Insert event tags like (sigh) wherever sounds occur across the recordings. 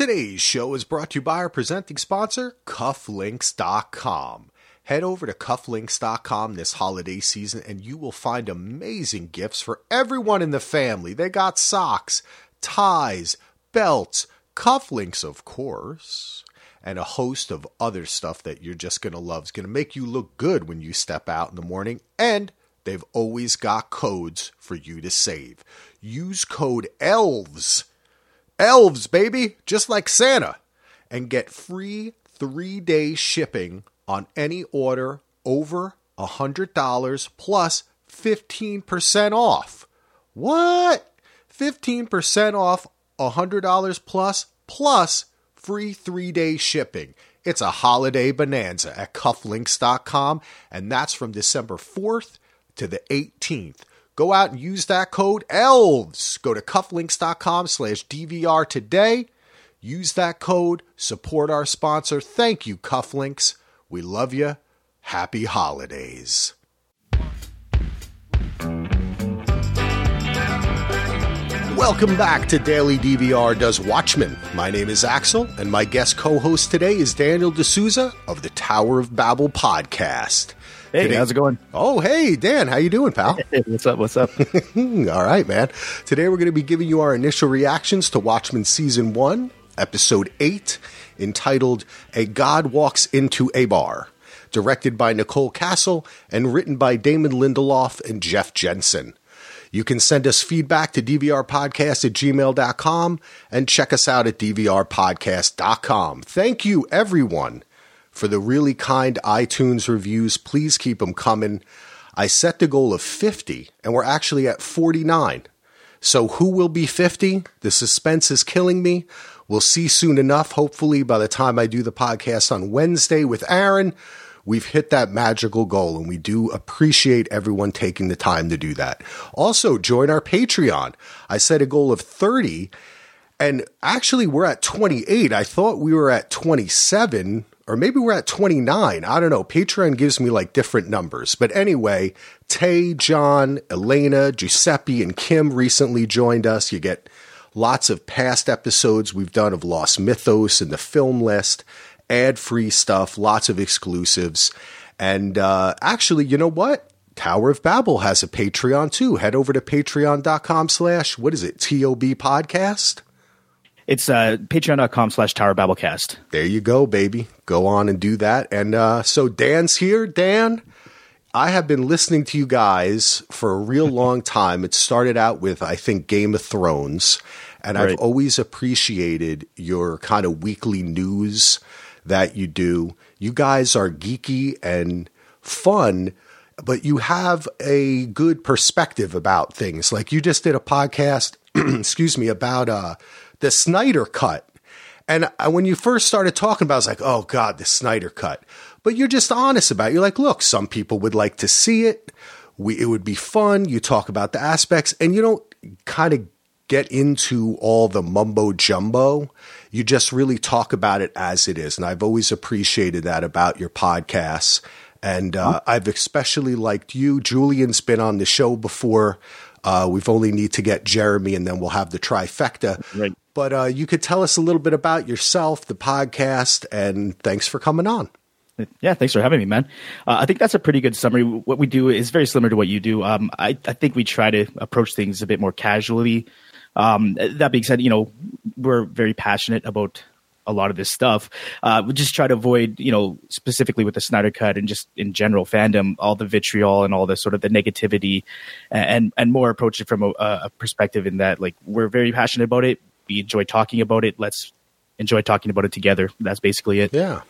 Today's show is brought to you by our presenting sponsor, Cufflinks.com. Head over to Cufflinks.com this holiday season and you will find amazing gifts for everyone in the family. They got socks, ties, belts, cufflinks, of course, and a host of other stuff that you're just going to love. It's going to make you look good when you step out in the morning. And they've always got codes for you to save. Use code ELVES. Elves, baby, just like Santa. And get free three day shipping on any order over $100 plus 15% off. What? 15% off $100 plus plus free three day shipping. It's a holiday bonanza at cufflinks.com, and that's from December 4th to the 18th. Go out and use that code ELVES. Go to cufflinks.com slash DVR today. Use that code. Support our sponsor. Thank you, Cufflinks. We love you. Happy holidays. Welcome back to Daily DVR Does Watchmen. My name is Axel, and my guest co host today is Daniel D'Souza of the Tower of Babble podcast. Hey, Today- how's it going? Oh, hey, Dan, how you doing, pal? (laughs) What's up? What's up? (laughs) All right, man. Today we're going to be giving you our initial reactions to Watchmen Season 1, Episode 8, entitled A God Walks into a Bar, directed by Nicole Kassell and written by Damon Lindelof and Jeff Jensen. You can send us feedback to dvrpodcast at gmail.com and check us out at dvrpodcast.com. Thank you, everyone, for the really kind iTunes reviews. Please keep them coming. I set the goal of 50, and we're actually at 49. So, who will be 50? The suspense is killing me. We'll see soon enough. Hopefully, by the time I do the podcast on Wednesday with Aaron, we've hit that magical goal, and we do appreciate everyone taking the time to do that. Also, join our Patreon. I set a goal of 30, and actually, we're at 28. I thought we were at 27, or maybe we're at 29. I don't know. Patreon gives me like different numbers. But anyway, Tay, John, Elena, Giuseppe, and Kim recently joined us. You get lots of past episodes we've done of Lost Mythos and the film list, ad free stuff, lots of exclusives. And uh, actually, you know what? Tower of Babble has a Patreon too. Head over to patreon.com slash, what is it, TOB podcast? It's uh, patreon.com slash Tower Babblecast. There you go, baby. Go on and do that. And uh, so Dan's here. Dan, I have been listening to you guys for a real (laughs) long time. It started out with, I think, Game of Thrones. And I've always appreciated your kind of weekly news that you do. You guys are geeky and fun, but you have a good perspective about things. Like you just did a podcast, (clears throat) excuse me, about uh, the Snyder cut. And when you first started talking about, it, I was like, "Oh God, the Snyder cut." But you're just honest about. it. You're like, "Look, some people would like to see it. We, it would be fun." You talk about the aspects, and you don't kind of get into all the mumbo jumbo. You just really talk about it as it is, and I've always appreciated that about your podcasts. And uh, I've especially liked you. Julian's been on the show before. Uh, we've only need to get Jeremy, and then we'll have the trifecta. Right. But uh, you could tell us a little bit about yourself, the podcast, and thanks for coming on. Yeah, thanks for having me, man. Uh, I think that's a pretty good summary. What we do is very similar to what you do. Um, I, I think we try to approach things a bit more casually. Um, that being said, you know, we're very passionate about a lot of this stuff. Uh, we just try to avoid, you know, specifically with the Snyder Cut and just in general fandom, all the vitriol and all the sort of the negativity, and and more approach it from a, a perspective in that like we're very passionate about it. We enjoy talking about it. Let's enjoy talking about it together. That's basically it. Yeah.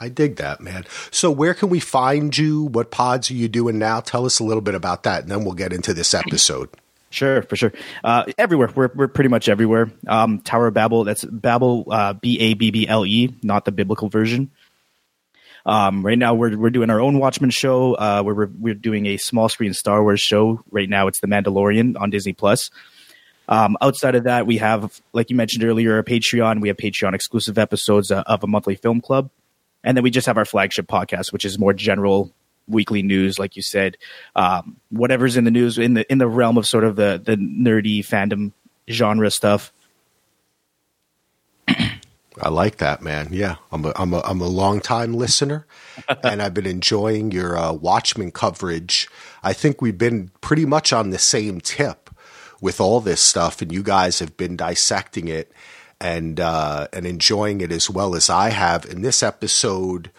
I dig that, man. So, where can we find you? What pods are you doing now? Tell us a little bit about that, and then we'll get into this episode. Sure, for sure. Uh, everywhere. We're we're pretty much everywhere. Um, Tower of Babble. That's Babble. Uh, B A B B L E, not the biblical version. Um, right now, we're we're doing our own Watchmen show. Uh, we're we're doing a small screen Star Wars show. Right now, it's The Mandalorian on Disney Plus. Um, outside of that, we have, like you mentioned earlier, a Patreon. We have Patreon exclusive episodes uh, of a monthly film club, and then we just have our flagship podcast, which is more general weekly news, like you said, um, whatever's in the news in the in the realm of sort of the the nerdy fandom genre stuff. I like that, man. Yeah, I'm a, I'm a, I'm a long time listener, (laughs) and I've been enjoying your uh, Watchmen coverage. I think we've been pretty much on the same tip with all this stuff, and you guys have been dissecting it and uh, and enjoying it as well as I have. In this episode,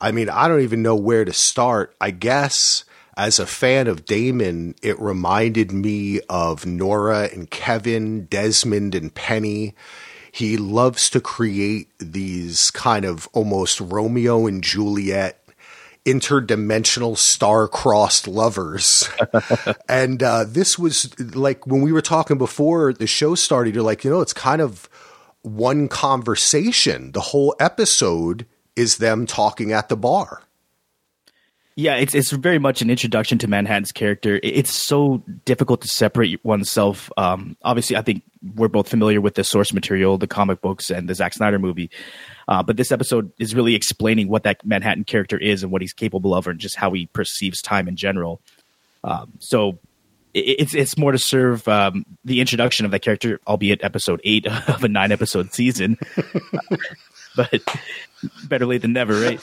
I mean, I don't even know where to start. I guess as a fan of Damon, it reminded me of Nora and Kevin, Desmond and Penny. He loves to create these kind of almost Romeo and Juliet interdimensional star-crossed lovers. (laughs) And uh, this was like when we were talking before the show started you're like you know it's kind of one conversation. The whole episode is them talking at the bar yeah, it's it's very much an introduction to Manhattan's character. It's so difficult to separate oneself. Um, obviously, I think we're both familiar with the source material, the comic books, and the Zack Snyder movie. Uh, but this episode is really explaining what that Manhattan character is and what he's capable of, and just how he perceives time in general. Um, so it's it's more to serve um, the introduction of that character, albeit episode eight (laughs) of a nine episode season. (laughs) (laughs) but better late than never, right?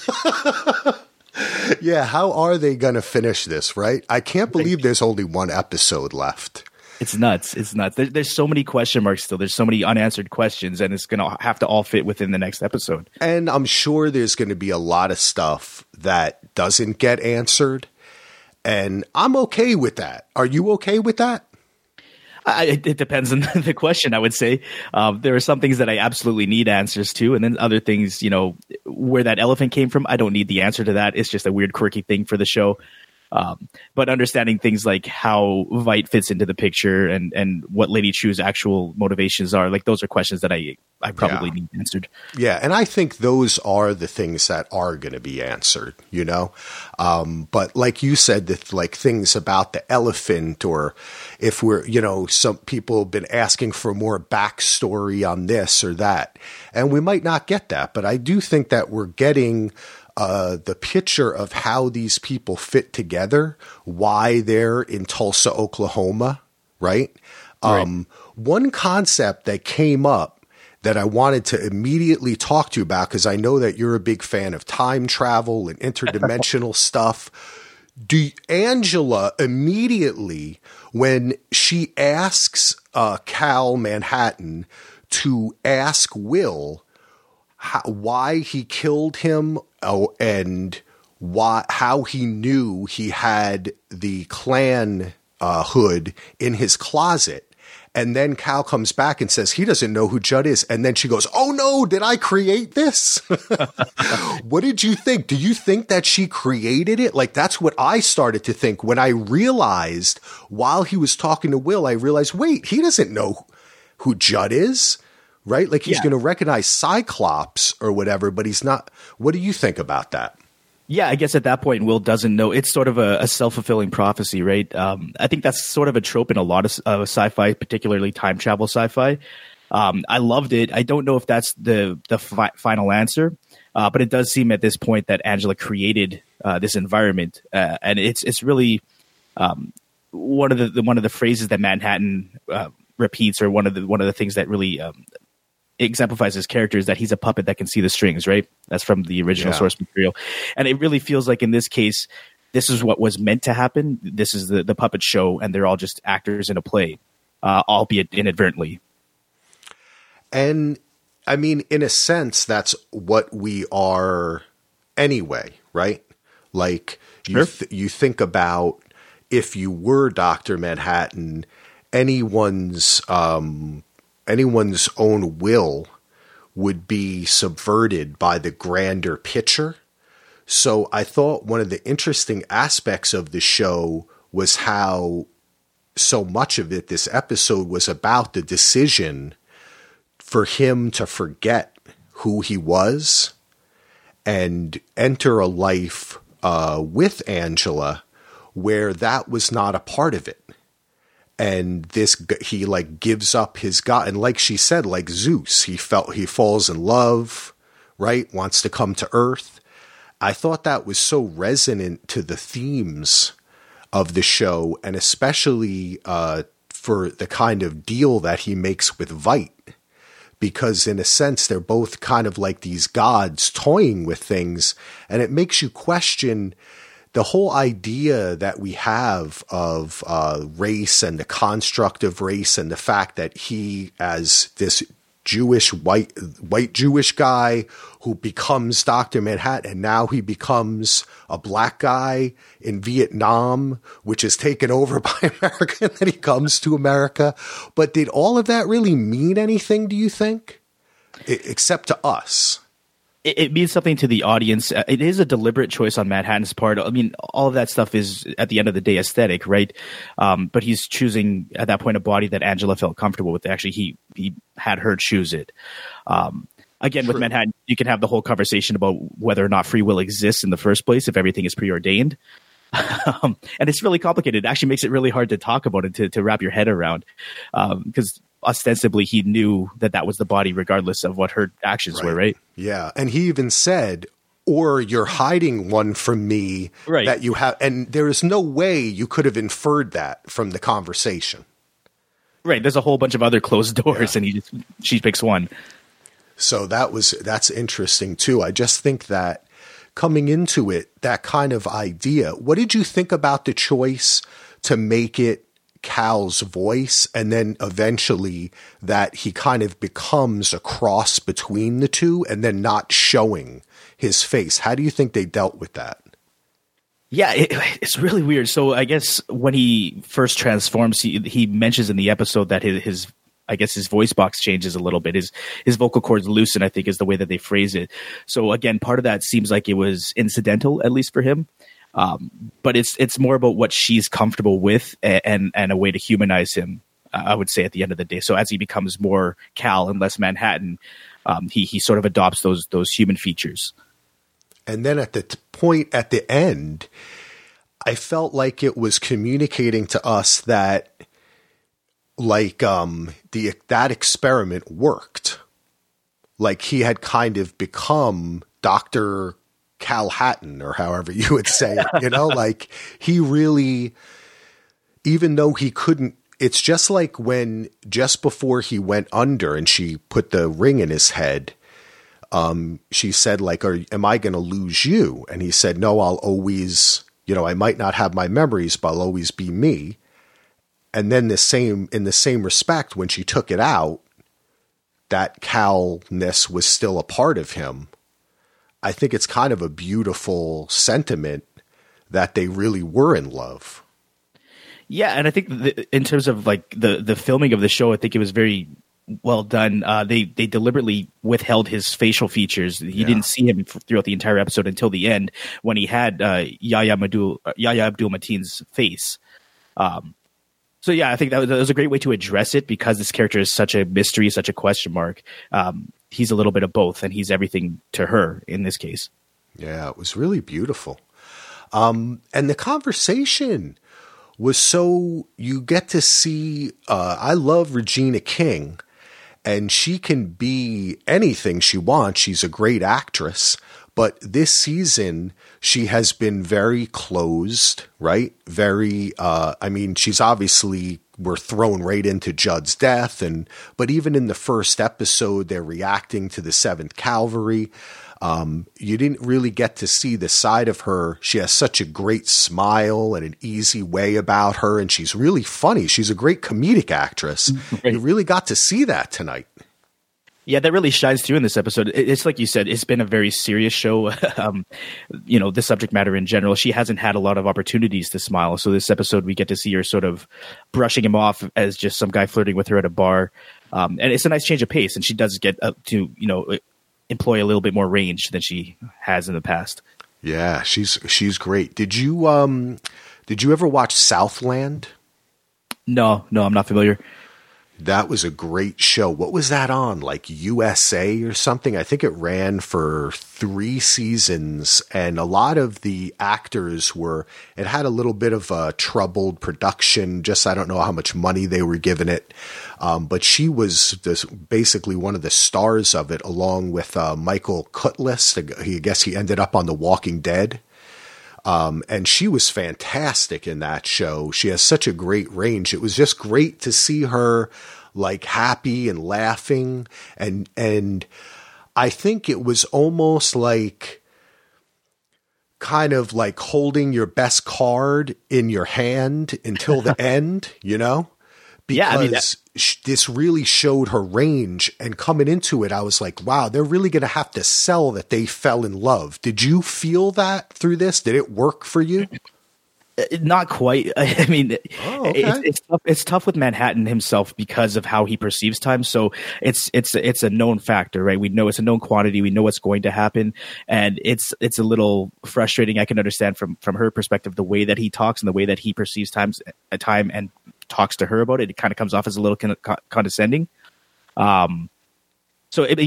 (laughs) yeah, how are they going to finish this, right? I can't believe there's only one episode left. It's nuts. It's nuts. There, there's so many question marks still. There's so many unanswered questions, and it's going to have to all fit within the next episode. And I'm sure there's going to be a lot of stuff that doesn't get answered. And I'm okay with that. Are you okay with that? I, it depends on (laughs) the question. I would say um, there are some things that I absolutely need answers to, and then other things, you know, where that elephant came from. I don't need the answer to that. It's just a weird, quirky thing for the show. Um, but understanding things like how Veidt fits into the picture and and what Lady Trieu's actual motivations are, like those are questions that I I probably yeah. need answered. Yeah, and I think those are the things that are going to be answered, you know. Um, but like you said, that like things about the elephant, or if we're, you know, some people have been asking for more backstory on this or that, and we might not get that, but I do think that we're getting uh, the picture of how these people fit together, why they're in Tulsa, Oklahoma, right? right. Um, one concept that came up that I wanted to immediately talk to you about, because I know that you're a big fan of time travel and interdimensional (laughs) stuff. Do Angela immediately, when she asks uh, Cal Manhattan to ask Will how, why he killed him oh, and why how he knew he had the Klan uh, hood in his closet. And then Cal comes back and says he doesn't know who Judd is. And then she goes, Oh no, did I create this? (laughs) what did you think? Do you think that she created it? Like that's what I started to think when I realized while he was talking to Will, I realized, wait, he doesn't know who Judd is right? Like he's yeah. going to recognize Cyclops or whatever, but he's not. What do you think about that? Yeah, I guess at that point, Will doesn't know. It's sort of a, a self fulfilling prophecy, right? Um, I think that's sort of a trope in a lot of uh, sci fi, particularly time travel sci fi. Um, I loved it. I don't know if that's the the fi- final answer, uh, but it does seem at this point that Angela created uh, this environment, uh, and it's it's really um, one of the, the, one of the phrases that Manhattan uh, repeats, or one of the one of the things that really um, exemplifies his character is that he's a puppet that can see the strings, right? That's from the original yeah. source material. And it really feels like in this case, this is what was meant to happen. This is the, the puppet show, and they're all just actors in a play, uh, albeit inadvertently. And I mean, in a sense, that's what we are anyway, right? Like you, th- you think about if you were Doctor Manhattan, anyone's um, anyone's own will would be subverted by the grander picture. So I thought one of the interesting aspects of the show was how so much of it, this episode was about the decision for him to forget who he was and enter a life uh, with Angela where that was not a part of it and this he like gives up his god and like she said like zeus he felt he falls in love right wants to come to earth. I thought that was so resonant to the themes of the show and especially uh, for the kind of deal that he makes with Veidt because in a sense they're both kind of like these gods toying with things and it makes you question the whole idea that we have of uh, race and the construct of race and the fact that he as this Jewish white white Jewish guy who becomes Dr. Manhattan and now he becomes a black guy in Vietnam which is taken over (laughs) by America and then he comes to America but did all of that really mean anything do you think I- except to us it, it means something to the audience. Uh, It is a deliberate choice on Manhattan's part. I mean, all of that stuff is at the end of the day aesthetic, right? Um, but he's choosing at that point a body that Angela felt comfortable with. Actually, he he had her choose it. Um, again, with True. Manhattan, you can have the whole conversation about whether or not free will exists in the first place if everything is preordained. (laughs) um, and it's really complicated. It actually makes it really hard to talk about it to, to wrap your head around because ostensibly he knew that that was the body regardless of what her actions were, right? Yeah, and he even said, "Or you're hiding one from me Right. that you have." And there is no way you could have inferred that from the conversation. Right. There's a whole bunch of other closed doors, and he just she picks one. So that was that's interesting too. I just think that coming into it, that kind of idea. What did you think about the choice to make it Cal's voice, and then eventually that he kind of becomes a cross between the two, and then not showing his face? How do you think they dealt with that? Yeah, it, it's really weird. So I guess when he first transforms, he he mentions in the episode that his, his I guess his voice box changes a little bit. His his vocal cords loosen. I think is the way that they phrase it. So again, part of that seems like it was incidental, at least for him. Um, but it's it's more about what she's comfortable with and and, and a way to humanize him. uh, I would say at the end of the day. So as he becomes more Cal and less Manhattan, um, he he sort of adopts those those human features. And then at the t- point at the end, I felt like it was communicating to us that like um the that experiment worked. Like he had kind of become Dr. Cal Hatton or however you would say it, you know, (laughs) like he really even though he couldn't it's just like when just before he went under and she put the ring in his head um, she said like are am i going to lose you? And he said no i'll always you know i might not have my memories but i'll always be me. And then the same in the same respect when she took it out that calness was still a part of him i think it's kind of a beautiful sentiment that they really were in love Yeah, and I think the, in terms of like the the filming of the show, I think it was very well done. Uh, they they deliberately withheld his facial features. You didn't see him f- throughout the entire episode until the end when he had uh, Yahya Abdul uh, Yahya Abdul Mateen's face. Um, so yeah, I think that was, that was a great way to address it because this character is such a mystery, such a question mark. Um, he's a little bit of both, and he's everything to her in this case. Yeah, it was really beautiful. Um, and the conversation was so you get to see. Uh, I love Regina King, and she can be anything she wants. She's a great actress. But this season, she has been very closed, right? Very, uh, I mean, she's obviously, we're thrown right into Judd's death. And, but even in the first episode, they're reacting to the Seventh Kavalry. Um, you didn't really get to see the side of her. She has such a great smile and an easy way about her, and she's really funny. She's a great comedic actress. (laughs) Right. You really got to see that tonight. Yeah, that really shines through in this episode. It's like you said, it's been a very serious show. (laughs) um, you know, the subject matter in general. She hasn't had a lot of opportunities to smile. So this episode, we get to see her sort of brushing him off as just some guy flirting with her at a bar. Um, and it's a nice change of pace. And she does get up to, you know, employ a little bit more range than she has in the past. Yeah, she's she's great. Did you um did you ever watch Southland? No, no, I'm not familiar. That was a great show. What was that on? Like USA or something? I think it ran for three seasons, and a lot of the actors were. It had a little bit of a troubled production. Just I don't know how much money they were giving it, um, but she was this, basically one of the stars of it, along with uh, Michael Cudlitz. I guess he ended up on The Walking Dead Um, and she was fantastic in that show. She has such a great range. It was just great to see her like happy and laughing and and I think it was almost like kind of like holding your best card in your hand until the (laughs) end, you know? Because Yeah, I mean, that- sh- this really showed her range and coming into it I was like, wow, they're really going to have to sell that they fell in love. Did you feel that through this? Did it work for you? Uh, Not quite. (laughs) I mean, Oh, okay. it's, it's tough. It's tough with Manhattan himself because of how he perceives time. So it's it's it's a known factor, right? We know it's a known quantity. We know what's going to happen, and it's it's a little frustrating. I can understand from from her perspective the way that he talks and the way that he perceives times a time and talks to her about it. It kind of comes off as a little con- con- condescending. Um, so it,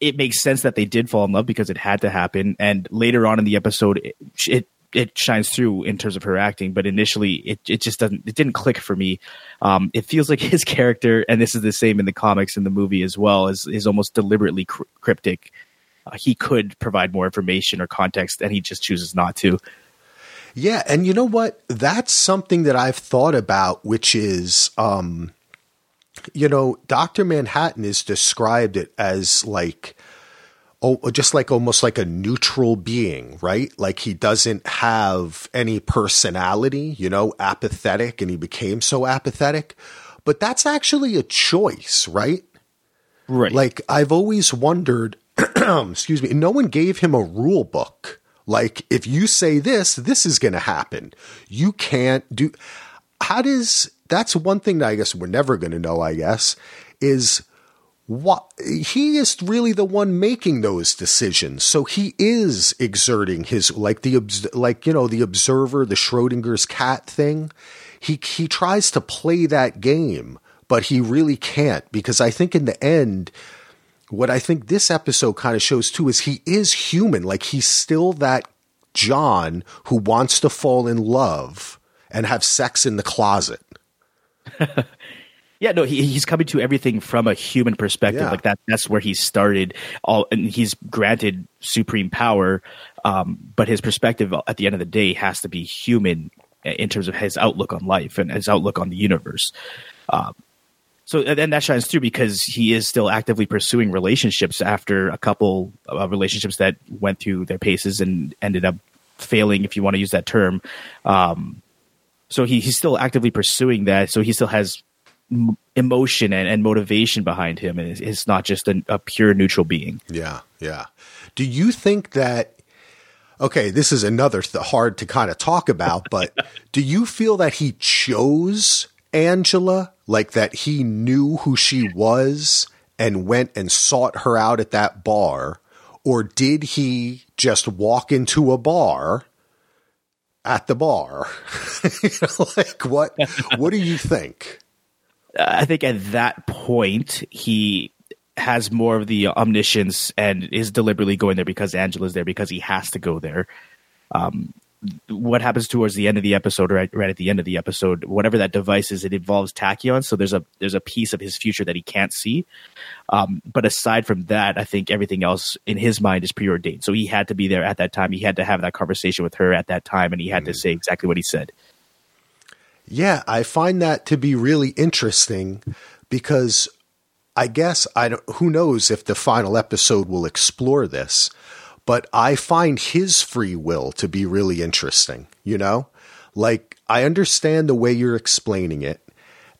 it makes sense that they did fall in love because it had to happen. And later on in the episode, it, it it shines through in terms of her acting, but initially it it just doesn't it didn't click for me. Um, it feels like (laughs) his character, and this is the same in the comics and the movie as well, is is almost deliberately cr- cryptic. Uh, he could provide more information or context, and he just chooses not to. Yeah, and you know what? That's something that I've thought about, which is, um, you know, Doctor Manhattan is described it as like, oh, just like almost like a neutral being, right? Like he doesn't have any personality, you know, apathetic, and he became so apathetic. But that's actually a choice, right? Right. Like I've always wondered, (clears throat) excuse me, no one gave him a rule book. Like if you say this, this is going to happen. You can't do How does that's one thing that I guess we're never going to know, I guess, is what he is really the one making those decisions. So he is exerting his like the like you know the observer, the Schrodinger's cat thing. He he tries to play that game, but he really can't because I think in the end what I think this episode kind of shows too is he is human. Like he's still that John who wants to fall in love and have sex in the closet. (laughs) Yeah, no, he, he's coming to everything from a human perspective. Yeah. Like that, that's where he started. All and he's granted supreme power, um, but his perspective at the end of the day has to be human in terms of his outlook on life and his outlook on the universe. Um, so and then that shines through because he is still actively pursuing relationships after a couple of relationships that went through their paces and ended up failing, if you want to use that term. Um, so he, he's still actively pursuing that. So he still has m- emotion and, and motivation behind him. And it's, it's not just a, a pure neutral being. Yeah, yeah. Do you think that? Okay, this is another th- hard to kind of talk about, but (laughs) do you feel that he chose Angela, like that he knew who she was and went and sought her out at that bar, or did he just walk into a bar? At the bar, (laughs) like what? What do you think? I think at that point, he has more of the omniscience and is deliberately going there because Angela's there because he has to go there. Um, what happens towards the end of the episode, right, right at the end of the episode, whatever that device is, it involves tachyon. So there's a there's a piece of his future that he can't see. Um, but aside from that, I think everything else in his mind is preordained. So he had to be there at that time. He had to have that conversation with her at that time, and he had to say exactly what he said. Yeah, I find that to be really interesting because I guess I don't, who knows if the final episode will explore this, but I find his free will to be really interesting, you know? Like I understand the way you're explaining it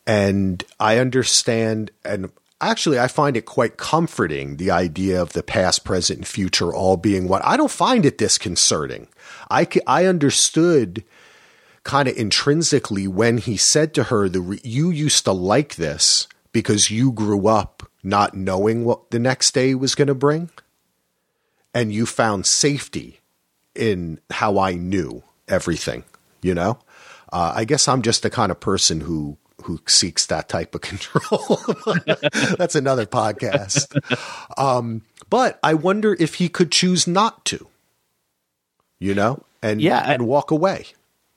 and I understand and actually I find it quite comforting the idea of the past, present and future all being one. I don't find it disconcerting. I I understood kind of intrinsically when he said to her, "The you used to like this because you grew up not knowing what the next day was going to bring, and you found safety in how I knew everything." You know, uh, I guess I'm just the kind of person who who seeks that type of (laughs) control. That's another podcast. Um, but I wonder if he could choose not to. You know, and Yeah, and walk away.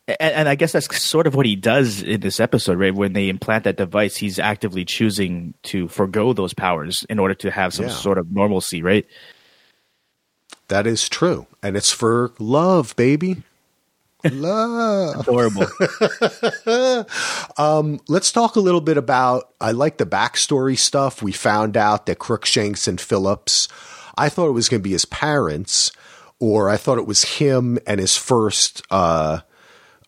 and, and I guess that's sort of what he does in this episode, right? When they implant that device, he's actively choosing to forego those powers in order to have some Yeah. sort of normalcy, right? That is true. And it's for love, baby. Love. Adorable. (laughs) um, let's talk a little bit about. I like the backstory stuff. We found out that Crookshanks and Phillips. I thought it was going to be his parents, or I thought it was him and his first uh,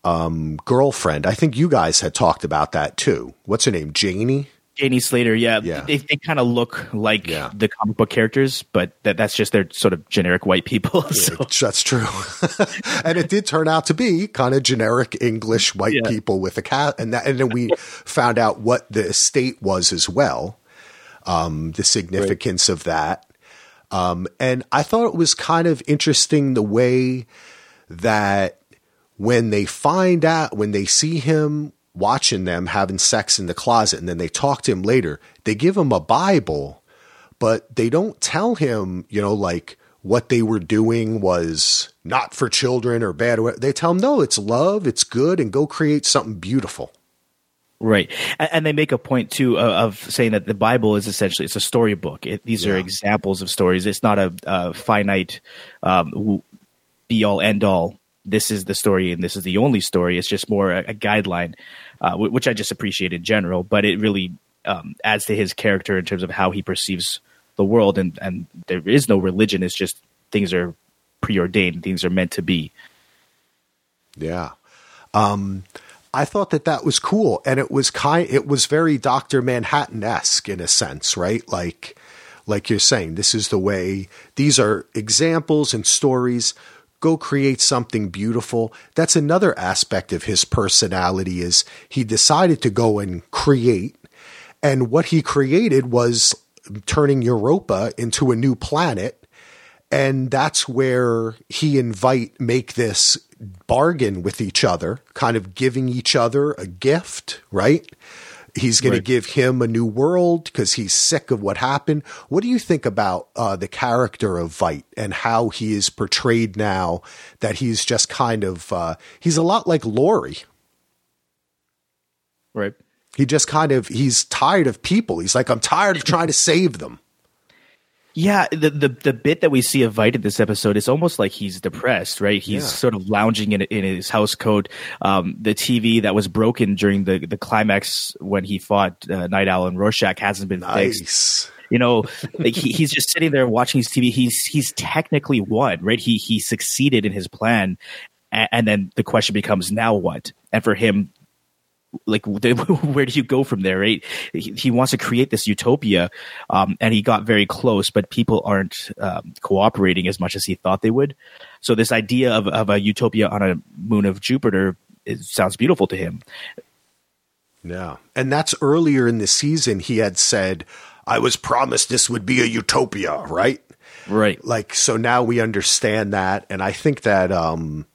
um, girlfriend. I think you guys had talked about that too. What's her name? Janie. Janie Slater, yeah, Yeah. they, they kind of look like Yeah. the comic book characters, but that, that's just their sort of generic white people. (laughs) so That's true. (laughs) and it did turn out to be kind of generic English white Yeah. people with a cat. And that, and then we (laughs) found out what the estate was as well, um, the significance of that. Um, and I thought it was kind of interesting the way that when they find out, when they see him watching them having sex in the closet, and then they talk to him later, they give him a Bible, but they don't tell him, you know, like what they were doing was not for children or bad. They tell him, no, it's love, it's good, and go create something beautiful. Right, and, and they make a point too of, saying that the Bible is essentially it's a storybook. It, these are examples of stories. It's not a, a finite, um, be all end all. This is the story, and this is the only story. It's just more a, a guideline, uh, wh- which I just appreciate in general. But it really um, adds to his character in terms of how he perceives the world, and and there is no religion. It's just things are preordained. Things are meant to be. Yeah. Um, I thought that that was cool, and it was kind. It was very Doctor Manhattan esque in a sense, right? Like, like you're saying, this is the way. These are examples and stories. Go create something beautiful. That's another aspect of his personality. Is he decided to go and create, and what he created was turning Europa into a new planet and that's where he invite make this bargain with each other kind of giving each other a gift right he's going Right. to give him a new world because he's sick of what happened what do you think about uh, the character of Veidt and how he is portrayed now that he's just kind of uh, he's a lot like Laurie. Right. he just kind of he's tired of people he's like i'm tired of trying to save them Yeah, the, the the bit that we see of Veidt in this episode, it's almost like he's depressed, right? He's Yeah. sort of lounging in in his house coat. Um, the TV that was broken during the the climax when he fought uh, Nite Owl and Rorschach hasn't been fixed. You know, like he, he's just sitting there watching his TV. He's he's technically won, right? He he succeeded in his plan, and, and then the question becomes, now what? And for him, like (laughs) where do you go from there right he, he wants to create this utopia um, and he got very close but people aren't um, cooperating as much as he thought they would so this idea of, of a utopia on a moon of jupiter it sounds beautiful to him Yeah. And that's earlier in the season, he had said, I was promised this would be a utopia, right? right Like, so now we understand that. And I think that, um,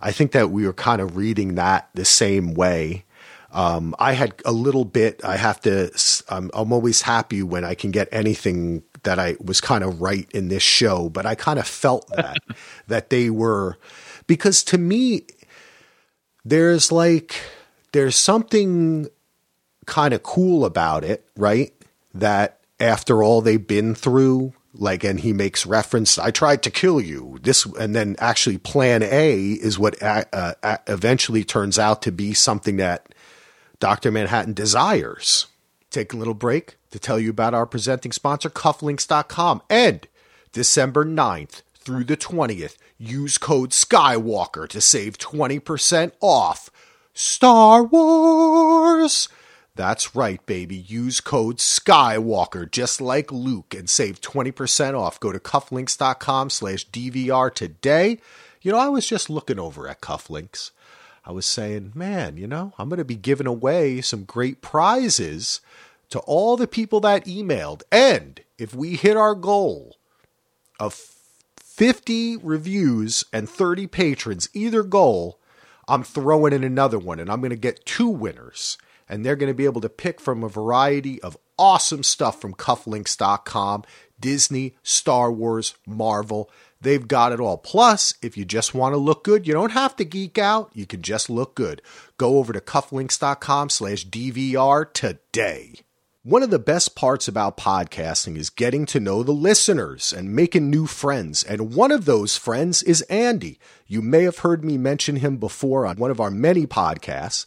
I think that we were kind of reading that the same way. Um, I had a little bit, I have to, I'm, I'm always happy when I can get anything that I was kind of right in this show, but I kind of felt (laughs) that, that they were, because to me, there's like, there's something kind of cool about it, right? That after all they've been through, like, and he makes reference, I tried to kill you. This, and then actually, plan A is what uh, uh, eventually turns out to be something that Dr. Manhattan desires. Take a little break to tell you about our presenting sponsor, cufflinks.com. And December 9th through the 20th, use code SKYWALKER to save 20% off Star Wars. That's right, baby. Use code SKYWALKER, just like Luke, and save 20% off. Go to cufflinks.com slash DVR today. You know, I was just looking over at Cufflinks. I was saying, man, you know, I'm going to be giving away some great prizes to all the people that emailed. And if we hit our goal of 50 reviews and 30 patrons, either goal, I'm throwing in another one and I'm going to get two winners. And they're going to be able to pick from a variety of awesome stuff from cufflinks.com Disney, Star Wars, Marvel. They've got it all. Plus, if you just want to look good, you don't have to geek out. You can just look good. Go over to cufflinks.com slash DVR today. One of the best parts about podcasting is getting to know the listeners and making new friends. And one of those friends is Andy. You may have heard me mention him before on one of our many podcasts.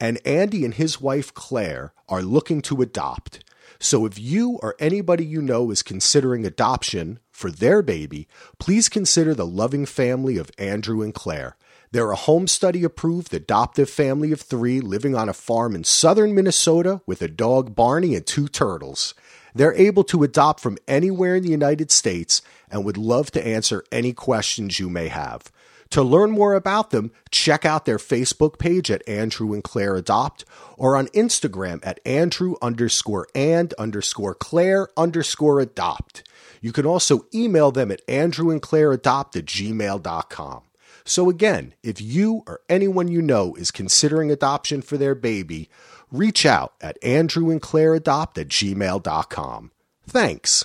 And Andy and his wife Claire are looking to adopt. So if you or anybody you know is considering adoption for their baby, please consider the loving family of Andrew and Claire. They're a home study approved adoptive family of three living on a farm in southern Minnesota with a dog Barney and two turtles. They're able to adopt from anywhere in the United States and would love to answer any questions you may have. To learn more about them, check out their Facebook page at Andrew and Claire Adopt or on Instagram at Andrew underscore and underscore Claire underscore adopt. You can also email them at Andrew and Claire Adopt at gmail.com. So again, if you or anyone you know is considering adoption for their baby, reach out at andrewandclaireadopt at gmail.com. Thanks.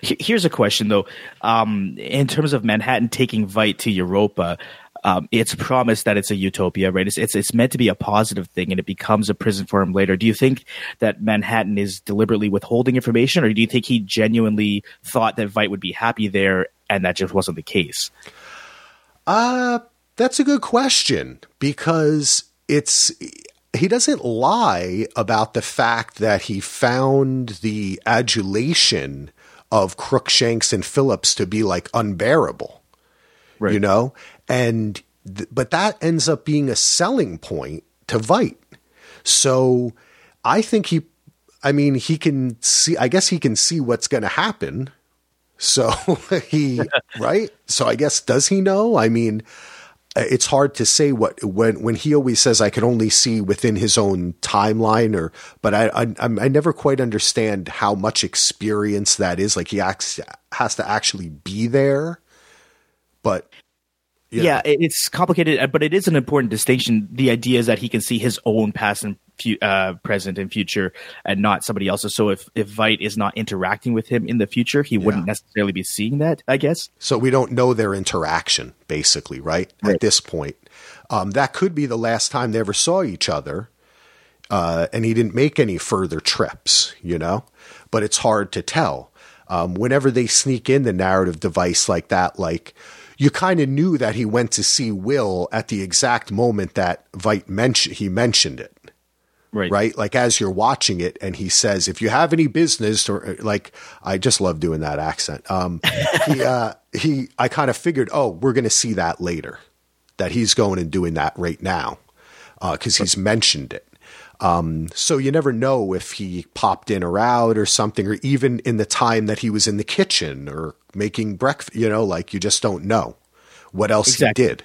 Here's a question though. Um, in terms of Manhattan taking Veidt to Europa, um, it's promised that it's a utopia, right? It's, it's it's meant to be a positive thing, and it becomes a prison for him later. Do you think that Manhattan is deliberately withholding information, or do you think he genuinely thought that Veidt would be happy there, and that just wasn't the case? Uh, that's a good question because it's he doesn't lie about the fact that he found the adulation of Crookshanks and Phillips to be like unbearable. Right. You know? And th- but that ends up being a selling point to Veidt. So I think he I mean he can see I guess he can see what's going to happen so (laughs) he, (laughs) right? So I guess, does he know? I mean, uh, it's hard to say what when when he always says I can only see within his own timeline or but I I, I never quite understand how much experience that is like he acts, has to actually be there but yeah. yeah. it's complicated, but it is an important distinction. The idea is that he can see his own past and fu- uh, present and future, and not somebody else's. So if if Veidt is not interacting with him in the future, he wouldn't necessarily be seeing that. I guess. So we don't know their interaction, basically, right? right. At this point, um, that could be the last time they ever saw each other, uh, and he didn't make any further trips. You know, but it's hard to tell. Um, whenever they sneak in the narrative device like that, like you kind of knew that he went to see Will at the exact moment that Veidt mentioned he mentioned it. Right. Right. Like as you're watching it and he says, if you have any business or like, I just love doing that accent. Um, (laughs) he, uh, he, I kind of figured, oh, we're going to see that later, that he's going and doing that right now. Uh, cause he's mentioned it. Um, so you never know if he popped in or out or something, or even in the time that he was in the kitchen or making breakfast, you know, like you just don't know what else exactly. he did.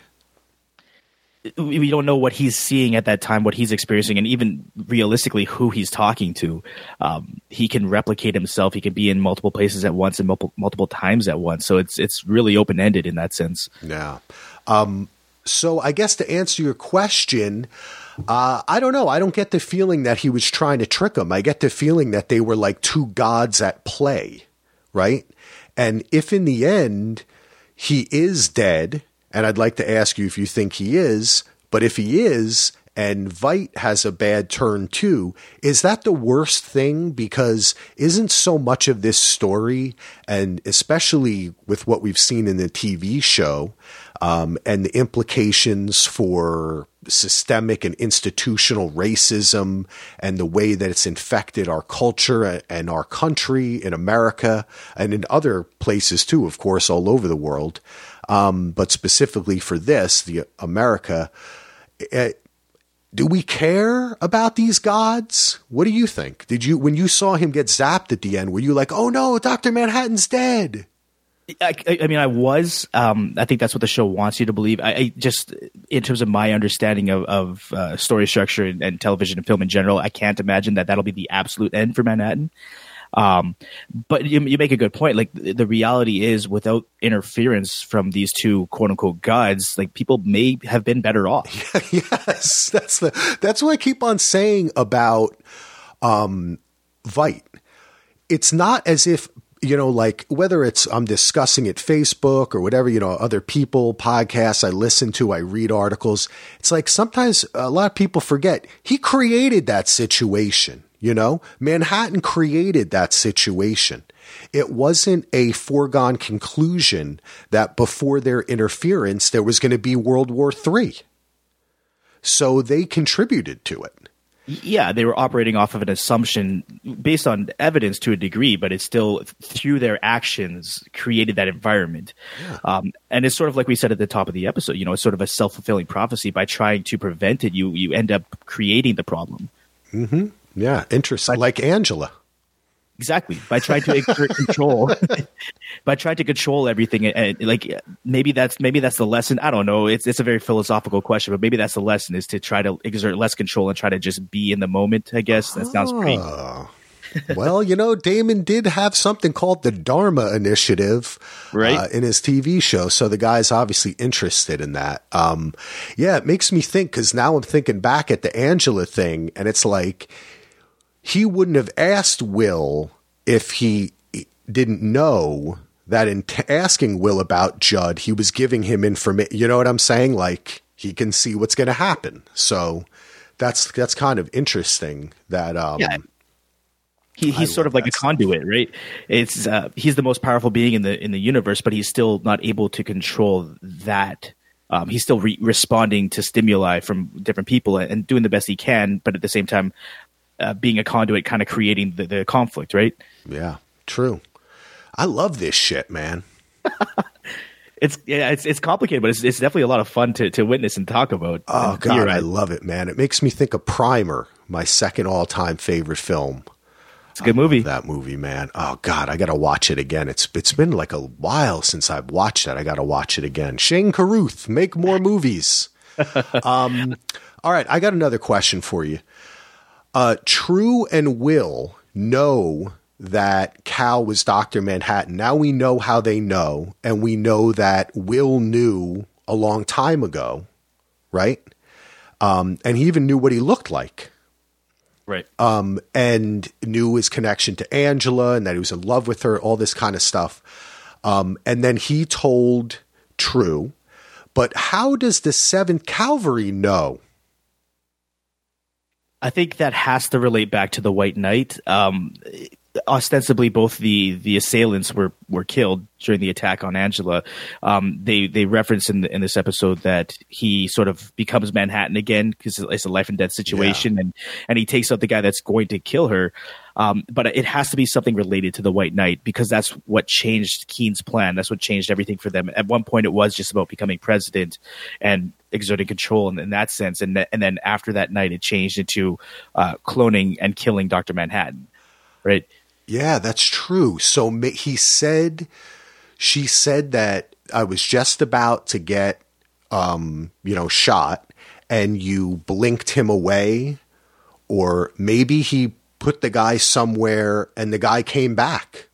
We don't know what he's seeing at that time, what he's experiencing, and even realistically who he's talking to. Um, he can replicate himself. He can be in multiple places at once and multiple, multiple times at once. So it's it's really open ended in that sense. Yeah. Um, so I guess to answer your question, uh, I don't know. I don't get the feeling that he was trying to trick him. I get the feeling that they were like two gods at play, right? And if in the end he is dead, and I'd like to ask you if you think he is, but if he is, and Veidt has a bad turn too. Is that the worst thing? Because isn't so much of this story, and especially with what we've seen in the TV show, um, and the implications for systemic and institutional racism and the way that it's infected our culture and our country in America and in other places too, of course, all over the world. Um, but specifically for this, the America, it, eh, do we care about these gods? What do you think? Did you, when you saw him get zapped at the end, were you like, oh no, Dr. Manhattan's dead? I, I, mean, I was. Um, I think that's what the show wants you to believe. I, I just, in terms of my understanding of, of uh, story structure and, and, television and film in general, I can't imagine that that'll be the absolute end for Manhattan. Um, but you, you, make a good point. Like the, reality is, without interference from these two quote unquote gods, like people may have been better off. (laughs) yes, that's the that's what I keep on saying about um, Veidt. It's not as if you know, like whether it's I'm discussing it Facebook or whatever, you know, other people, podcasts I listen to, I read articles. It's like sometimes a lot of people forget he created that situation. You know, Manhattan created that situation. It wasn't a foregone conclusion that before their interference, there was going to be World War III. So they contributed to it. Yeah, they were operating off of an assumption based on evidence to a degree, but it still, through their actions, created that environment. Yeah. Um, and it's sort of like we said at the top of the episode, you know, it's sort of a self fulfilling prophecy. By trying to prevent it, you you end up creating the problem. Mm-hmm. Yeah, interesting. Like Angela. Exactly. By trying to exert control, (laughs) by trying to control everything, and like maybe that's maybe that's the lesson. I don't know. It's it's a very philosophical question, but maybe that's the lesson is to try to exert less control and try to just be in the moment. I guess that sounds pretty. Ah. well, you know, Damon did have something called the Dharma Initiative right. Uh, in his TV show. So the guy's obviously interested in that. Um, yeah, it makes me think because now I'm thinking back at the Angela thing, and it's like he wouldn't have asked Will if he didn't know that in t- asking Will about Judd, he was giving him information. You know what I'm saying? Like he can see what's going to happen. So that's that's kind of interesting. That um, yeah. He, he's sort of like a conduit, right? It's uh, he's the most powerful being in the in the universe, but he's still not able to control that. Um, he's still re- responding to stimuli from different people and doing the best he can, but at the same time, uh, being a conduit, kind of creating the, the conflict, right? Yeah, true. I love this shit, man. (laughs) it's yeah, it's it's complicated, but it's it's definitely a lot of fun to to witness and talk about. Oh god, I love it, man. It makes me think of Primer, my second all time favorite film. It's a good movie. That movie, man. Oh god, I gotta watch it again. It's it's been like a while since I've watched that. I gotta watch it again. Shane Carruth, make more movies. (laughs) um, all right, I got another question for you. Uh, True and Will know that Cal was Dr. Manhattan. Now we know how they know, and we know that Will knew a long time ago, right? Um, and he even knew what he looked like. Right. Um, and knew his connection to Angela and that he was in love with her, all this kind of stuff. Um, and then he told True. But how does the Seventh Kavalry know I think that has to relate back to the White Night. Um, ostensibly, both the the assailants were were killed during the attack on Angela. Um, they they reference in the, in this episode that he sort of becomes Manhattan again because it's a life and death situation, yeah. and and he takes out the guy that's going to kill her. Um, but it has to be something related to the White Night because that's what changed Keene's plan. That's what changed everything for them. At one point, it was just about becoming president and exerting control in, in that sense, and th- and then after that night, it changed into uh, cloning and killing Doctor Manhattan. Right? Yeah, that's true. So he said, she said that I was just about to get, um, you know, shot, and you blinked him away, or maybe he put the guy somewhere and the guy came back.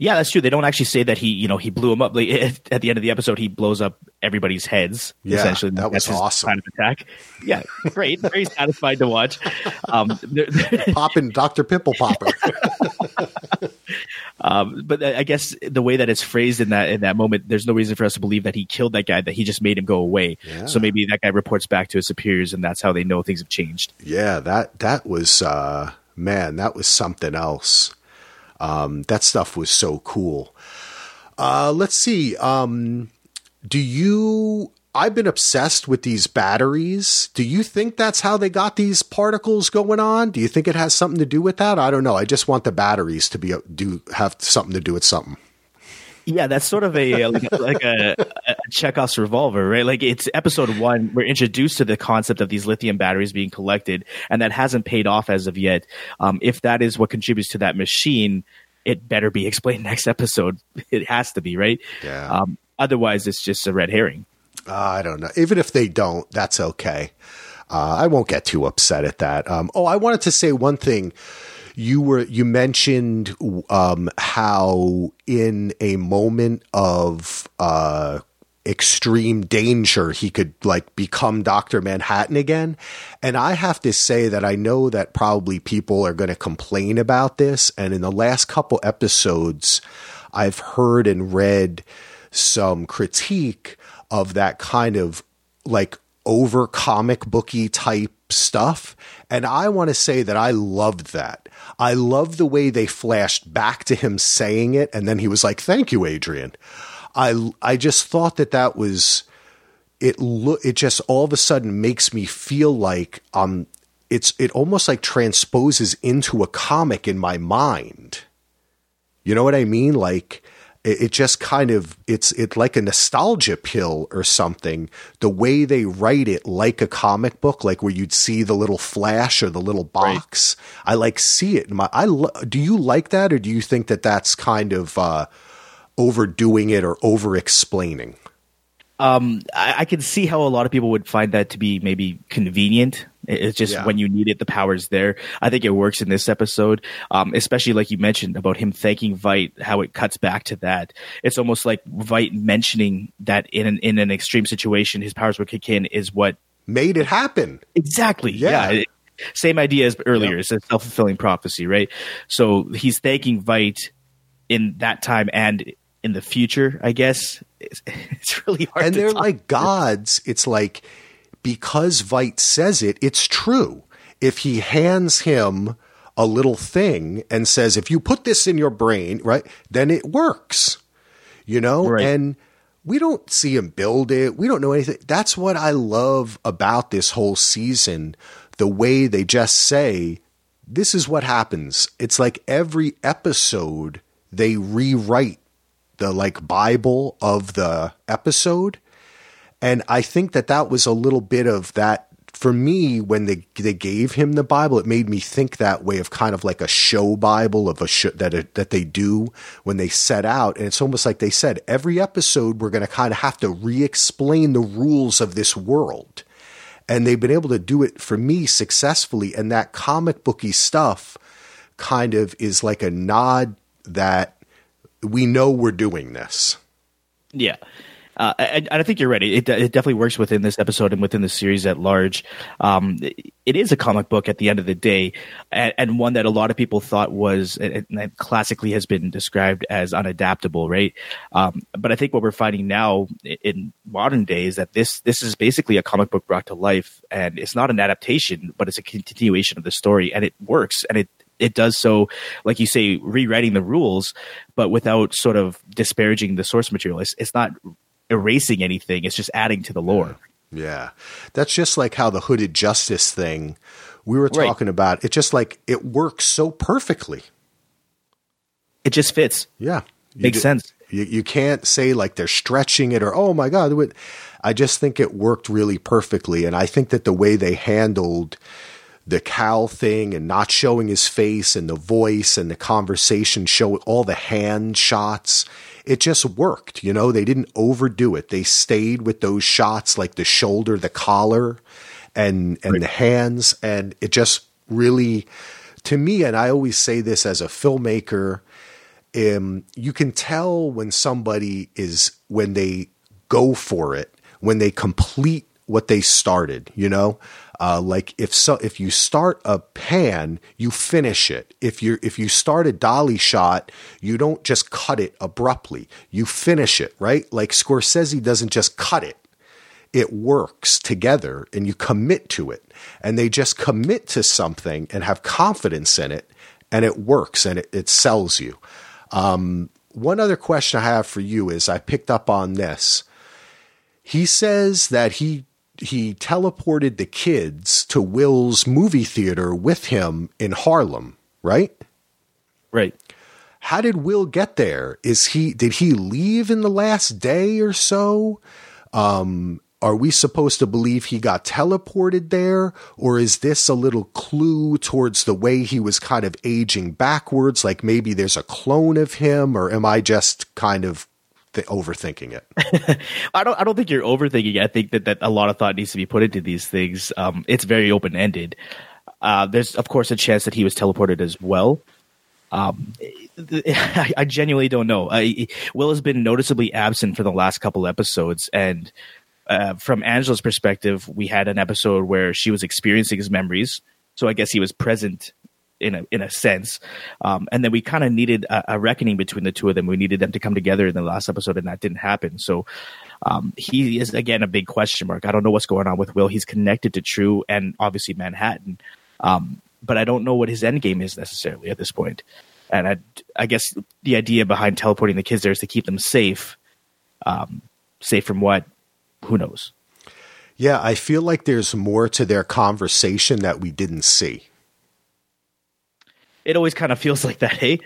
Yeah, that's true. They don't actually say that he, you know, he blew him up. Like, (laughs) at the end of the episode, he blows up everybody's heads. Yeah, essentially, that was awesome. Kind of attack. Yeah, great. Very (laughs) satisfied to watch. Um, (laughs) Popping Doctor Pimple Popper. um, but I guess the way that it's phrased in that in that moment, there's no reason for us to believe that he killed that guy. That he just made him go away. Yeah. So maybe that guy reports back to his superiors, and that's how they know things have changed. Yeah, that that was uh, man, that was something else. Um, that stuff was so cool. Uh, let's see. Um, do you? I've been obsessed with these batteries. Do you think that's how they got these particles going on? Do you think it has something to do with that? I don't know. I just want the batteries to be do have something to do with something. Yeah, that's sort of a like, like a, a Chekhov's revolver, right? Like it's episode one. We're introduced to the concept of these lithium batteries being collected, and that hasn't paid off as of yet. Um, if that is what contributes to that machine, it better be explained next episode. (laughs) It has to be, right? Yeah. Um, otherwise, it's just a red herring. Uh, I don't know. Even if they don't, that's okay. Uh, I won't get too upset at that. Um, oh, I wanted to say one thing you were you mentioned um, how in a moment of uh, extreme danger he could like become Dr. Manhattan again. And I have to say that I know that probably people are going to complain about this and in the last couple episodes I've heard and read some critique of that kind of like over comic booky type stuff. And I want to say that I loved that. I love the way they flashed back to him saying it. And then he was like, thank you, Adrian. I, I just thought that that was, it look, it just all of a sudden makes me feel like, um, it's, it almost like transposes into a comic in my mind. You know what I mean? Like, it, it just kind of it's it's like a nostalgia pill or something. The way they write it, like a comic book, like where you'd see the little flash or the little box. Right. I like see it. My, I do you like that, or do you think that that's kind of uh, overdoing it or over explaining? Um, I, I, can see how a lot of people would find that to be maybe convenient. It's just yeah. when you need it, the power's there. I think it works in this episode, um, especially like you mentioned about him thanking Veidt, how it cuts back to that. It's almost like Veidt mentioning that in an, in an extreme situation, his powers would kick in is what made it happen. Exactly. Yeah. yeah. Same idea as earlier. Yep. It's a self fulfilling prophecy, right? So he's thanking Veidt in that time and in the future, I guess. It's, (laughs) it's really hard. And they're like gods. It's like because Veidt says it, it's true. If he hands him a little thing and says, if you put this in your brain, right, then it works. You know? Right. And we don't see him build it. We don't know anything. That's what I love about this whole season. The way they just say, this is what happens. It's like every episode they rewrite the like Bible of the episode. And I think that that was a little bit of that for me when they they gave him the Bible. It made me think that way of kind of like a show Bible of a show that a, that they do when they set out. And it's almost like they said every episode we're going to kind of have to re-explain the rules of this world. And they've been able to do it for me successfully. And that comic booky stuff kind of is like a nod that we know we're doing this. Yeah. Uh, and, I think you're right. It, it, definitely works within this episode and within the series at large. Um, it is a comic book at the end of the day, and, and one that a lot of people thought was, classically has been described as unadaptable, right? Um, but I think what we're finding now in modern day is that this this is basically a comic book brought to life, and it's not an adaptation, but it's a continuation of the story, and it works, and it it does so, like you say, rewriting the rules, but without sort of disparaging the source material. It's, it's not erasing anything; it's just adding to the lore. Yeah, that's just like how the hooded justice thing we were talking right. about. It just like it works so perfectly. It just fits. Yeah, makes sense. You, you can't say like they're stretching it or oh my god. I just think it worked really perfectly, and I think that the way they handled the Cal thing and not showing his face and the voice and the conversation show all the hand shots. It just worked, you know, they didn't overdo it. They stayed with those shots like the shoulder, the collar and and right. the hands and it just really to me and I always say this as a filmmaker um, you can tell when somebody is when they go for it, when they complete what they started, you know? Uh, like if so, if you start a pan, you finish it. If you if you start a dolly shot, you don't just cut it abruptly. You finish it, right? Like Scorsese doesn't just cut it. It works together and you commit to it. And they just commit to something and have confidence in it and it works and it, it sells you. Um, one other question I have for you is I picked up on this. He says that he he teleported the kids to Will's movie theater with him in Harlem, right? Right. How did Will get there? Is he did he leave in the last day or so? Um, are we supposed to believe he got teleported there? Or is this a little clue towards the way he was kind of aging backwards? Like maybe there's a clone of him, or am I just kind of th- overthinking it. (laughs) I don't. I don't think you're overthinking. it. I think that, that a lot of thought needs to be put into these things. Um, it's very open ended. Uh, there's of course a chance that he was teleported as well. Um, (laughs) I, genuinely don't know. I, Will has been noticeably absent for the last couple episodes, and uh, from Angela's perspective, we had an episode where she was experiencing his memories. So I guess he was present in a in a sense. Um, and then we kind of needed a, a, reckoning between the two of them. We needed them to come together in the last episode, and that didn't happen. So um, he is again a big question mark. I don't know what's going on with Will. He's connected to True and obviously Manhattan, um, but I don't know what his end game is necessarily at this point. And I, I guess the idea behind teleporting the kids there is to keep them safe. Um, safe from what? Who knows? Yeah, I feel like there's more to their conversation that we didn't see. It always kind of feels like that, hey?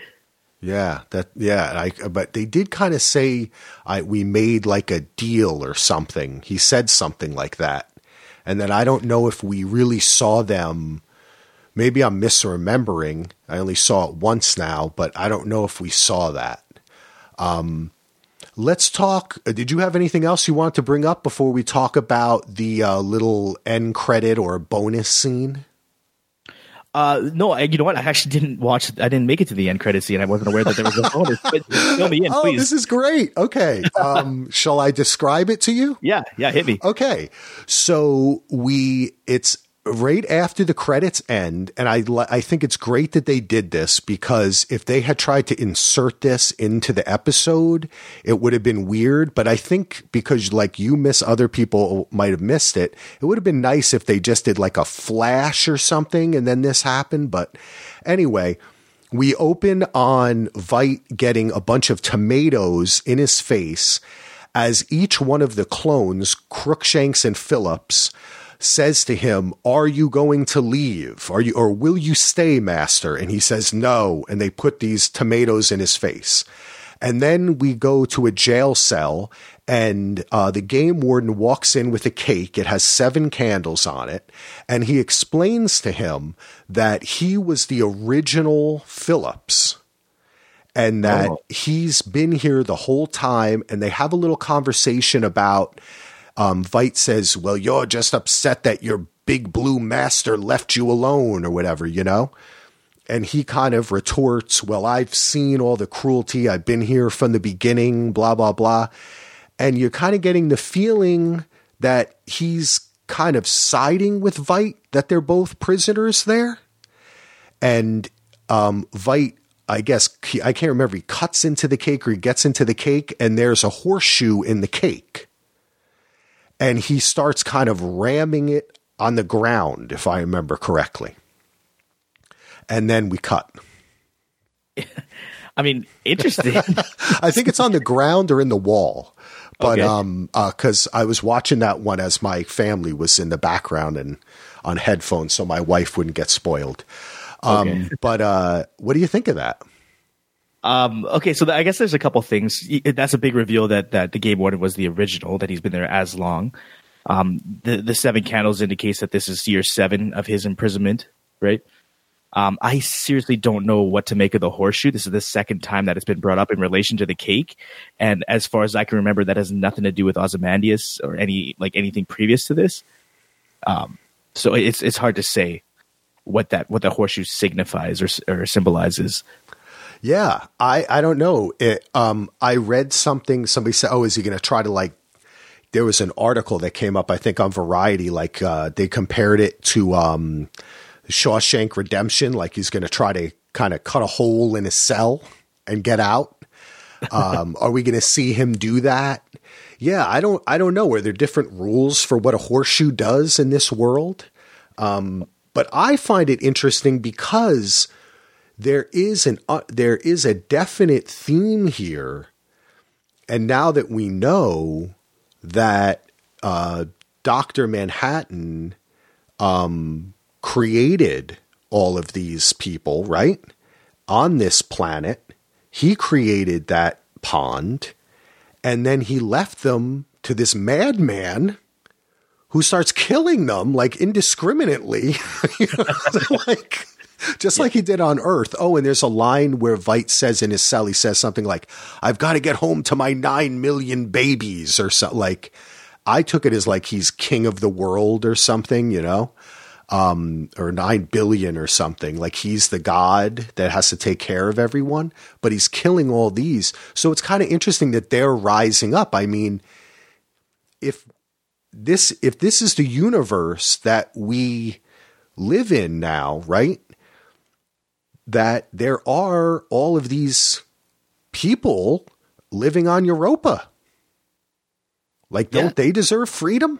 Yeah, that yeah, I, but they did kind of say I, we made like a deal or something. He said something like that. And then I don't know if we really saw them maybe I'm misremembering. I only saw it once now, but I don't know if we saw that. Um, let's talk. Uh, did you have anything else you wanted to bring up before we talk about the uh, little end credit or bonus scene? Uh, no, I, you know what? I actually didn't watch. I didn't make it to the end credit scene. I wasn't aware that there was a bonus. (laughs) But fill me in, oh, please. this is great. Okay, um, shall I describe it to you? Yeah, yeah, hit me. Okay, so we it's right after the credits end, and I I think it's great that they did this because if they had tried to insert this into the episode, it would have been weird. But I think because like you miss, other people might have missed it. It would have been nice if they just did like a flash or something, and then this happened. But anyway. We open on Veidt getting a bunch of tomatoes in his face as each one of the clones, Crookshanks and Phillips, says to him, Are you going to leave? Are you, or will you stay, master? And he says, No. And they put these tomatoes in his face. And then we go to a jail cell, and uh, the game warden walks in with a cake. It has seven candles on it. And he explains to him that he was the original Phillips and that oh. he's been here the whole time. And they have a little conversation about um, Veidt says, Well, you're just upset that your big blue master left you alone or whatever, you know? And he kind of retorts, Well, I've seen all the cruelty. I've been here from the beginning, blah, blah, blah. And you're kind of getting the feeling that he's kind of siding with Veidt, that they're both prisoners there. And um, Veidt, I guess, I can't remember, he cuts into the cake or he gets into the cake, and there's a horseshoe in the cake and he starts kind of ramming it on the ground, if I remember correctly. And then we cut. (laughs) I mean, interesting. (laughs) I think it's on the ground or in the wall. But okay. um uh, cuz I was watching that one as my family was in the background and on headphones so my wife wouldn't get spoiled. Um okay. but uh what do you think of that? Um, okay, so the, I guess there's a couple things. That's a big reveal that that the game warden was the original, that he's been there as long. Um, the the seven candles indicates that this is year seven of his imprisonment, right? Um, I seriously don't know what to make of the horseshoe. This is the second time that it's been brought up in relation to the cake, and as far as I can remember, that has nothing to do with Ozymandias or any like anything previous to this. Um, so it's it's hard to say what that what the horseshoe signifies or or symbolizes. Yeah, I I don't know. It, um, I read something. Somebody said, "Oh, is he going to try to like?" There was an article that came up, I think, on Variety. Like uh, they compared it to um, Shawshank Redemption. Like he's going to try to kind of cut a hole in his cell and get out. Um, are we going to see him do that? Yeah, I don't. I don't know. Are there different rules for what a horseshoe does in this world? Um, but I find it interesting because there is an uh, there is a definite theme here, and now that we know that uh, Doctor Manhattan um, created all of these people, right on this planet, he created that pond, and then he left them to this madman who starts killing them like indiscriminately. (laughs) know, (laughs) like just yeah. like he did on Earth. Oh, and there's a line where Veidt says in his cell, he says something like, I've got to get home to my nine million babies or something. Like, I took it as like he's king of the world or something, you know, um, or nine billion or something. Like he's the god that has to take care of everyone, but he's killing all these. So it's kind of interesting that they're rising up. I mean, if this if this is the universe that we live in now, right? That there are all of these people living on Europa. Like, don't Yeah. they deserve freedom?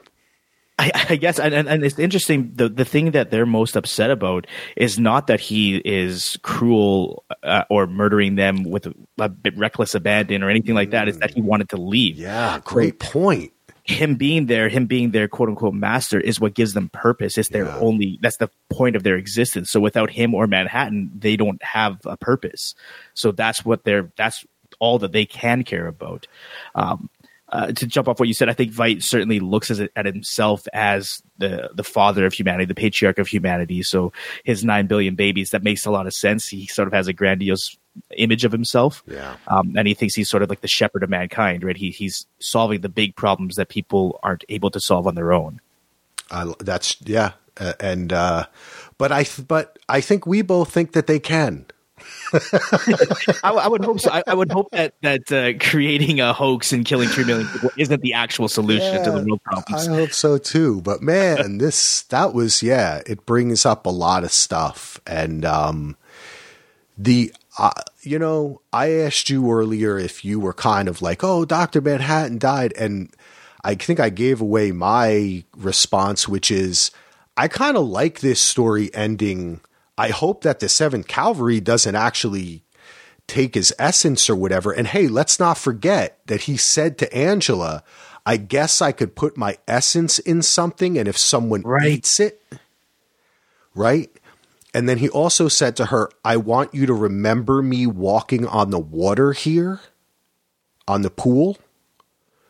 I, I guess, and, and, and it's interesting. The the thing that they're most upset about is not that he is cruel uh, or murdering them with a, a bit reckless abandon or anything like that. It's that he wanted to leave. Yeah, great point. Him being there, him being their quote unquote master, is what gives them purpose. It's their Yeah. only. That's the point of their existence. So without him or Manhattan, they don't have a purpose. So that's what they're. That's all that they can care about. Um, uh, to jump off what you said, I think Veidt certainly looks as, at himself as the the father of humanity, the patriarch of humanity. So his nine billion babies, that makes a lot of sense. He sort of has a grandiose image of himself, Yeah. um, and he thinks he's sort of like the shepherd of mankind, right? He he's solving the big problems that people aren't able to solve on their own. I, that's yeah, uh, and uh, but I th- but I think we both think that they can. (laughs) I, I would hope so. I, I would hope that that uh, creating a hoax and killing three million people isn't the actual solution to the real problems. I hope so too. But man, (laughs) this that was yeah, it brings up a lot of stuff and um the uh, you know, I asked you earlier if you were kind of like, "Oh, Dr. Manhattan died." And I think I gave away my response which is I kind of like this story ending. I hope that the 7th Kavalry doesn't actually take his essence or whatever. And hey, let's not forget that he said to Angela, I guess I could put my essence in something, and if someone Right. eats it, right? And then he also said to her, I want you to remember me walking on the water here, on the pool.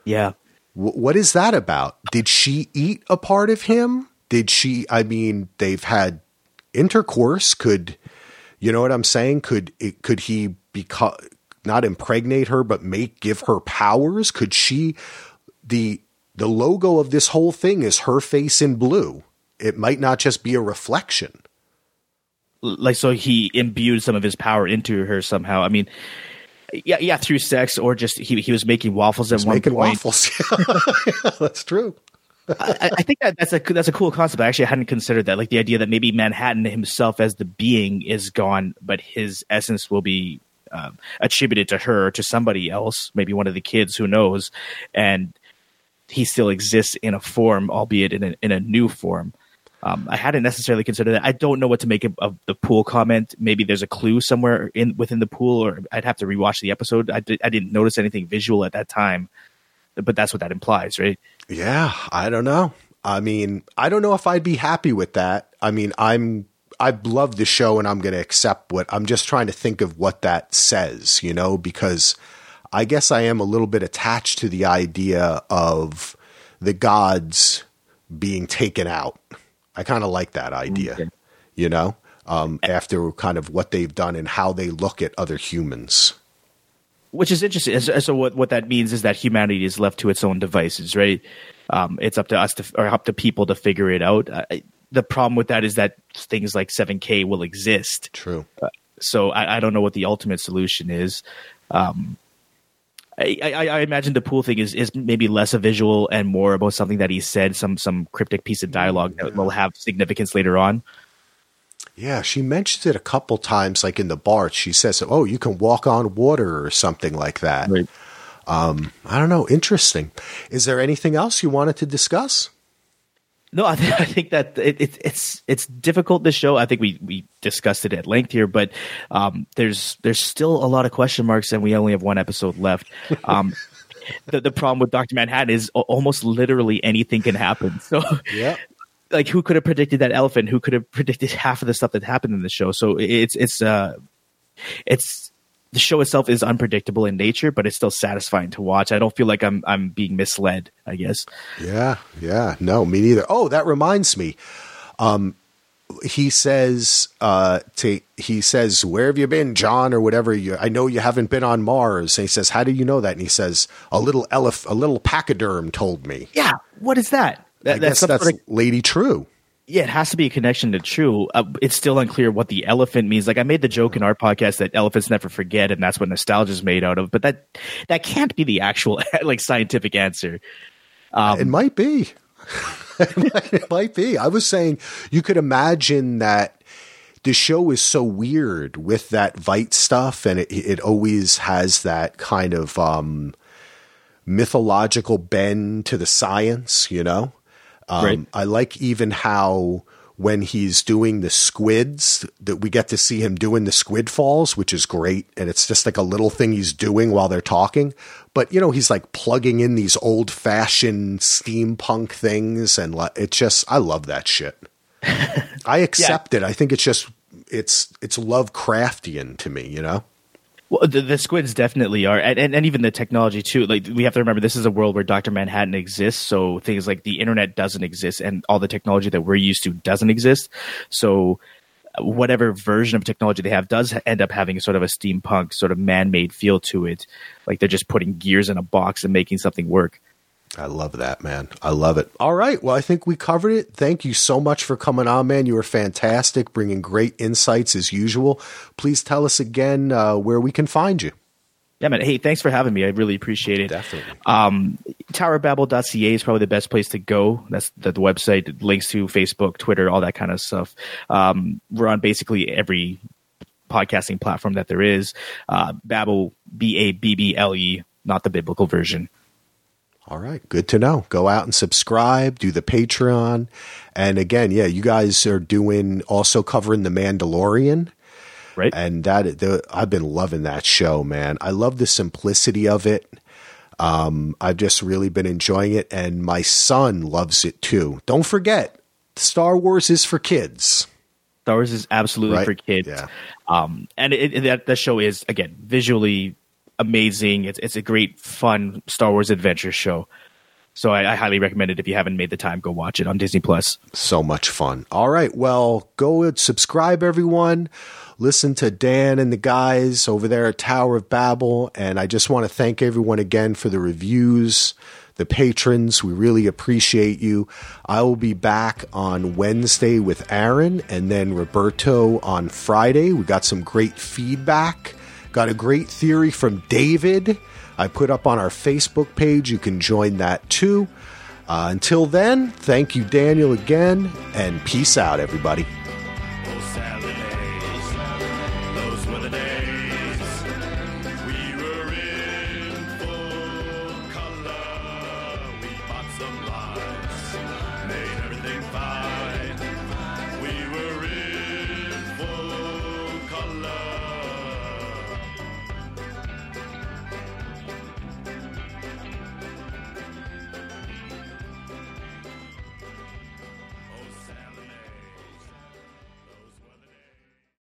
Yeah. W- what is that about? Did she eat a part of him? Did she, I mean, they've had intercourse. Could, you know what I'm saying? Could it, could he become, not impregnate her, but make, give her powers? Could she, the, the logo of this whole thing is her face in blue. It might not just be a reflection. Like so he imbued some of his power into her somehow. I mean, yeah, yeah, through sex or just he he was making waffles at one Making point. waffles. (laughs) Yeah, that's true. I, I think that that's a that's a cool concept. I actually hadn't considered that, like the idea that maybe Manhattan himself as the being is gone, but his essence will be um, attributed to her to somebody else, maybe one of the kids, who knows, and he still exists in a form, albeit in a in a new form. Um, I hadn't necessarily considered that. I don't know what to make of, the pool comment. Maybe there's a clue somewhere in within the pool, or I'd have to rewatch the episode. I, did, I didn't notice anything visual at that time, but that's what that implies, right? Yeah, I don't know. I mean, I don't know if I'd be happy with that. I mean, I'm I love the show and I'm going to accept what I'm just trying to think of what that says, you know, because I guess I am a little bit attached to the idea of the gods being taken out. I kind of like that idea, Okay. you know, um, after kind of what they've done and how they look at other humans. which is interesting. So, so what what that means is that humanity is left to its own devices, right? Um, it's up to us to, or up to people to figure it out. Uh, the problem with that is that things like 7K will exist. True. So I, I don't know what the ultimate solution is. Um, I, I, I imagine the pool thing is, is maybe less a visual and more about something that he said, some some cryptic piece of dialogue that will have significance later on. Yeah, she mentions it a couple times, like in the bar. She says, "Oh, you can walk on water" or something like that. Um, I don't know. Interesting. Is there anything else you wanted to discuss? No, I, th- (laughs) I think that it, it, it's it's difficult. This show, I think we we discussed it at length here, but um, there's there's still a lot of question marks, and we only have one episode left. Um, (laughs) the the problem with Doctor Manhattan is almost literally anything can happen. So, Yeah. (laughs) like, who could have predicted that elephant? Who could have predicted half of the stuff that happened in the show? So it's it's uh it's the show itself is unpredictable in nature, but it's still satisfying to watch. I don't feel like I'm I'm being misled. I guess. Yeah, yeah. No, me neither. Oh, that reminds me. Um, he says, uh, to he says, "Where have you been, John, or whatever? You, I know you haven't been on Mars." And he says, "How do you know that?" And he says, "A little elef, a little pachyderm told me." Yeah. What is that? that I guess that's sort of- Lady True. Yeah, it has to be a connection to true. Uh, it's still unclear what the elephant means. Like I made the joke in our podcast that elephants never forget, and that's what nostalgia is made out of. But that that can't be the actual (laughs) like scientific answer. Um, it might be. it, might, (laughs) it might be. I was saying you could imagine that the show is so weird with that Veidt stuff, and it it always has that kind of um, mythological bend to the science. You know, um, Right. I like even how when he's doing the squids that we get to see him doing the squid falls, which is great, and it's just like a little thing he's doing while they're talking. But you know, he's like plugging in these old fashioned steampunk things, and it's just I love that shit. (laughs) I accept it. I think it's just it's it's Lovecraftian to me, you know. Well, the, the squids definitely are, and, and and even the technology too. Like we have to remember, this is a world where Doctor Manhattan exists, so things like the internet doesn't exist, and all the technology that we're used to doesn't exist. So whatever version of technology they have does end up having a sort of a steampunk, sort of man-made feel to it. Like they're just putting gears in a box and making something work. I love that, man. I love it. All right. Well, I think we covered it. Thank you so much for coming on, man. You were fantastic, bringing great insights as usual. Please tell us again uh, where we can find you. Yeah, man. Hey, thanks for having me. I really appreciate it. Definitely. Um, TowerBabble.ca is probably the best place to go. That's the, the website. Links to Facebook, Twitter, all that kind of stuff. Um, we're on basically every podcasting platform that there is. Uh, Babble, B A B B L E, not the biblical version. All right, good to know. Go out and subscribe, do the Patreon. And again, yeah, you guys are doing also covering The Mandalorian. Right? And that the, I've been loving that show, man. I love the simplicity of it. Um, I've just really been enjoying it, and my son loves it too. Don't forget, Star Wars is for kids. Star Wars is absolutely Right? for kids. Yeah. Um, and it, it, that the show is again visually amazing. It's it's a great, fun Star Wars adventure show. So I, I highly recommend it if you haven't made the time. Go watch it on Disney Plus. So much fun. All right. Well, go subscribe, everyone. Listen to Dan and the guys over there at Tower of Babble. And I just want to thank everyone again for the reviews, the patrons. We really appreciate you. I will be back on Wednesday with Aaron and then Roberto on Friday. We got some great feedback. Got a great theory from David. I put up on our Facebook page. You can join that too. Uh, until then, thank you, Daniel, again, and peace out, everybody.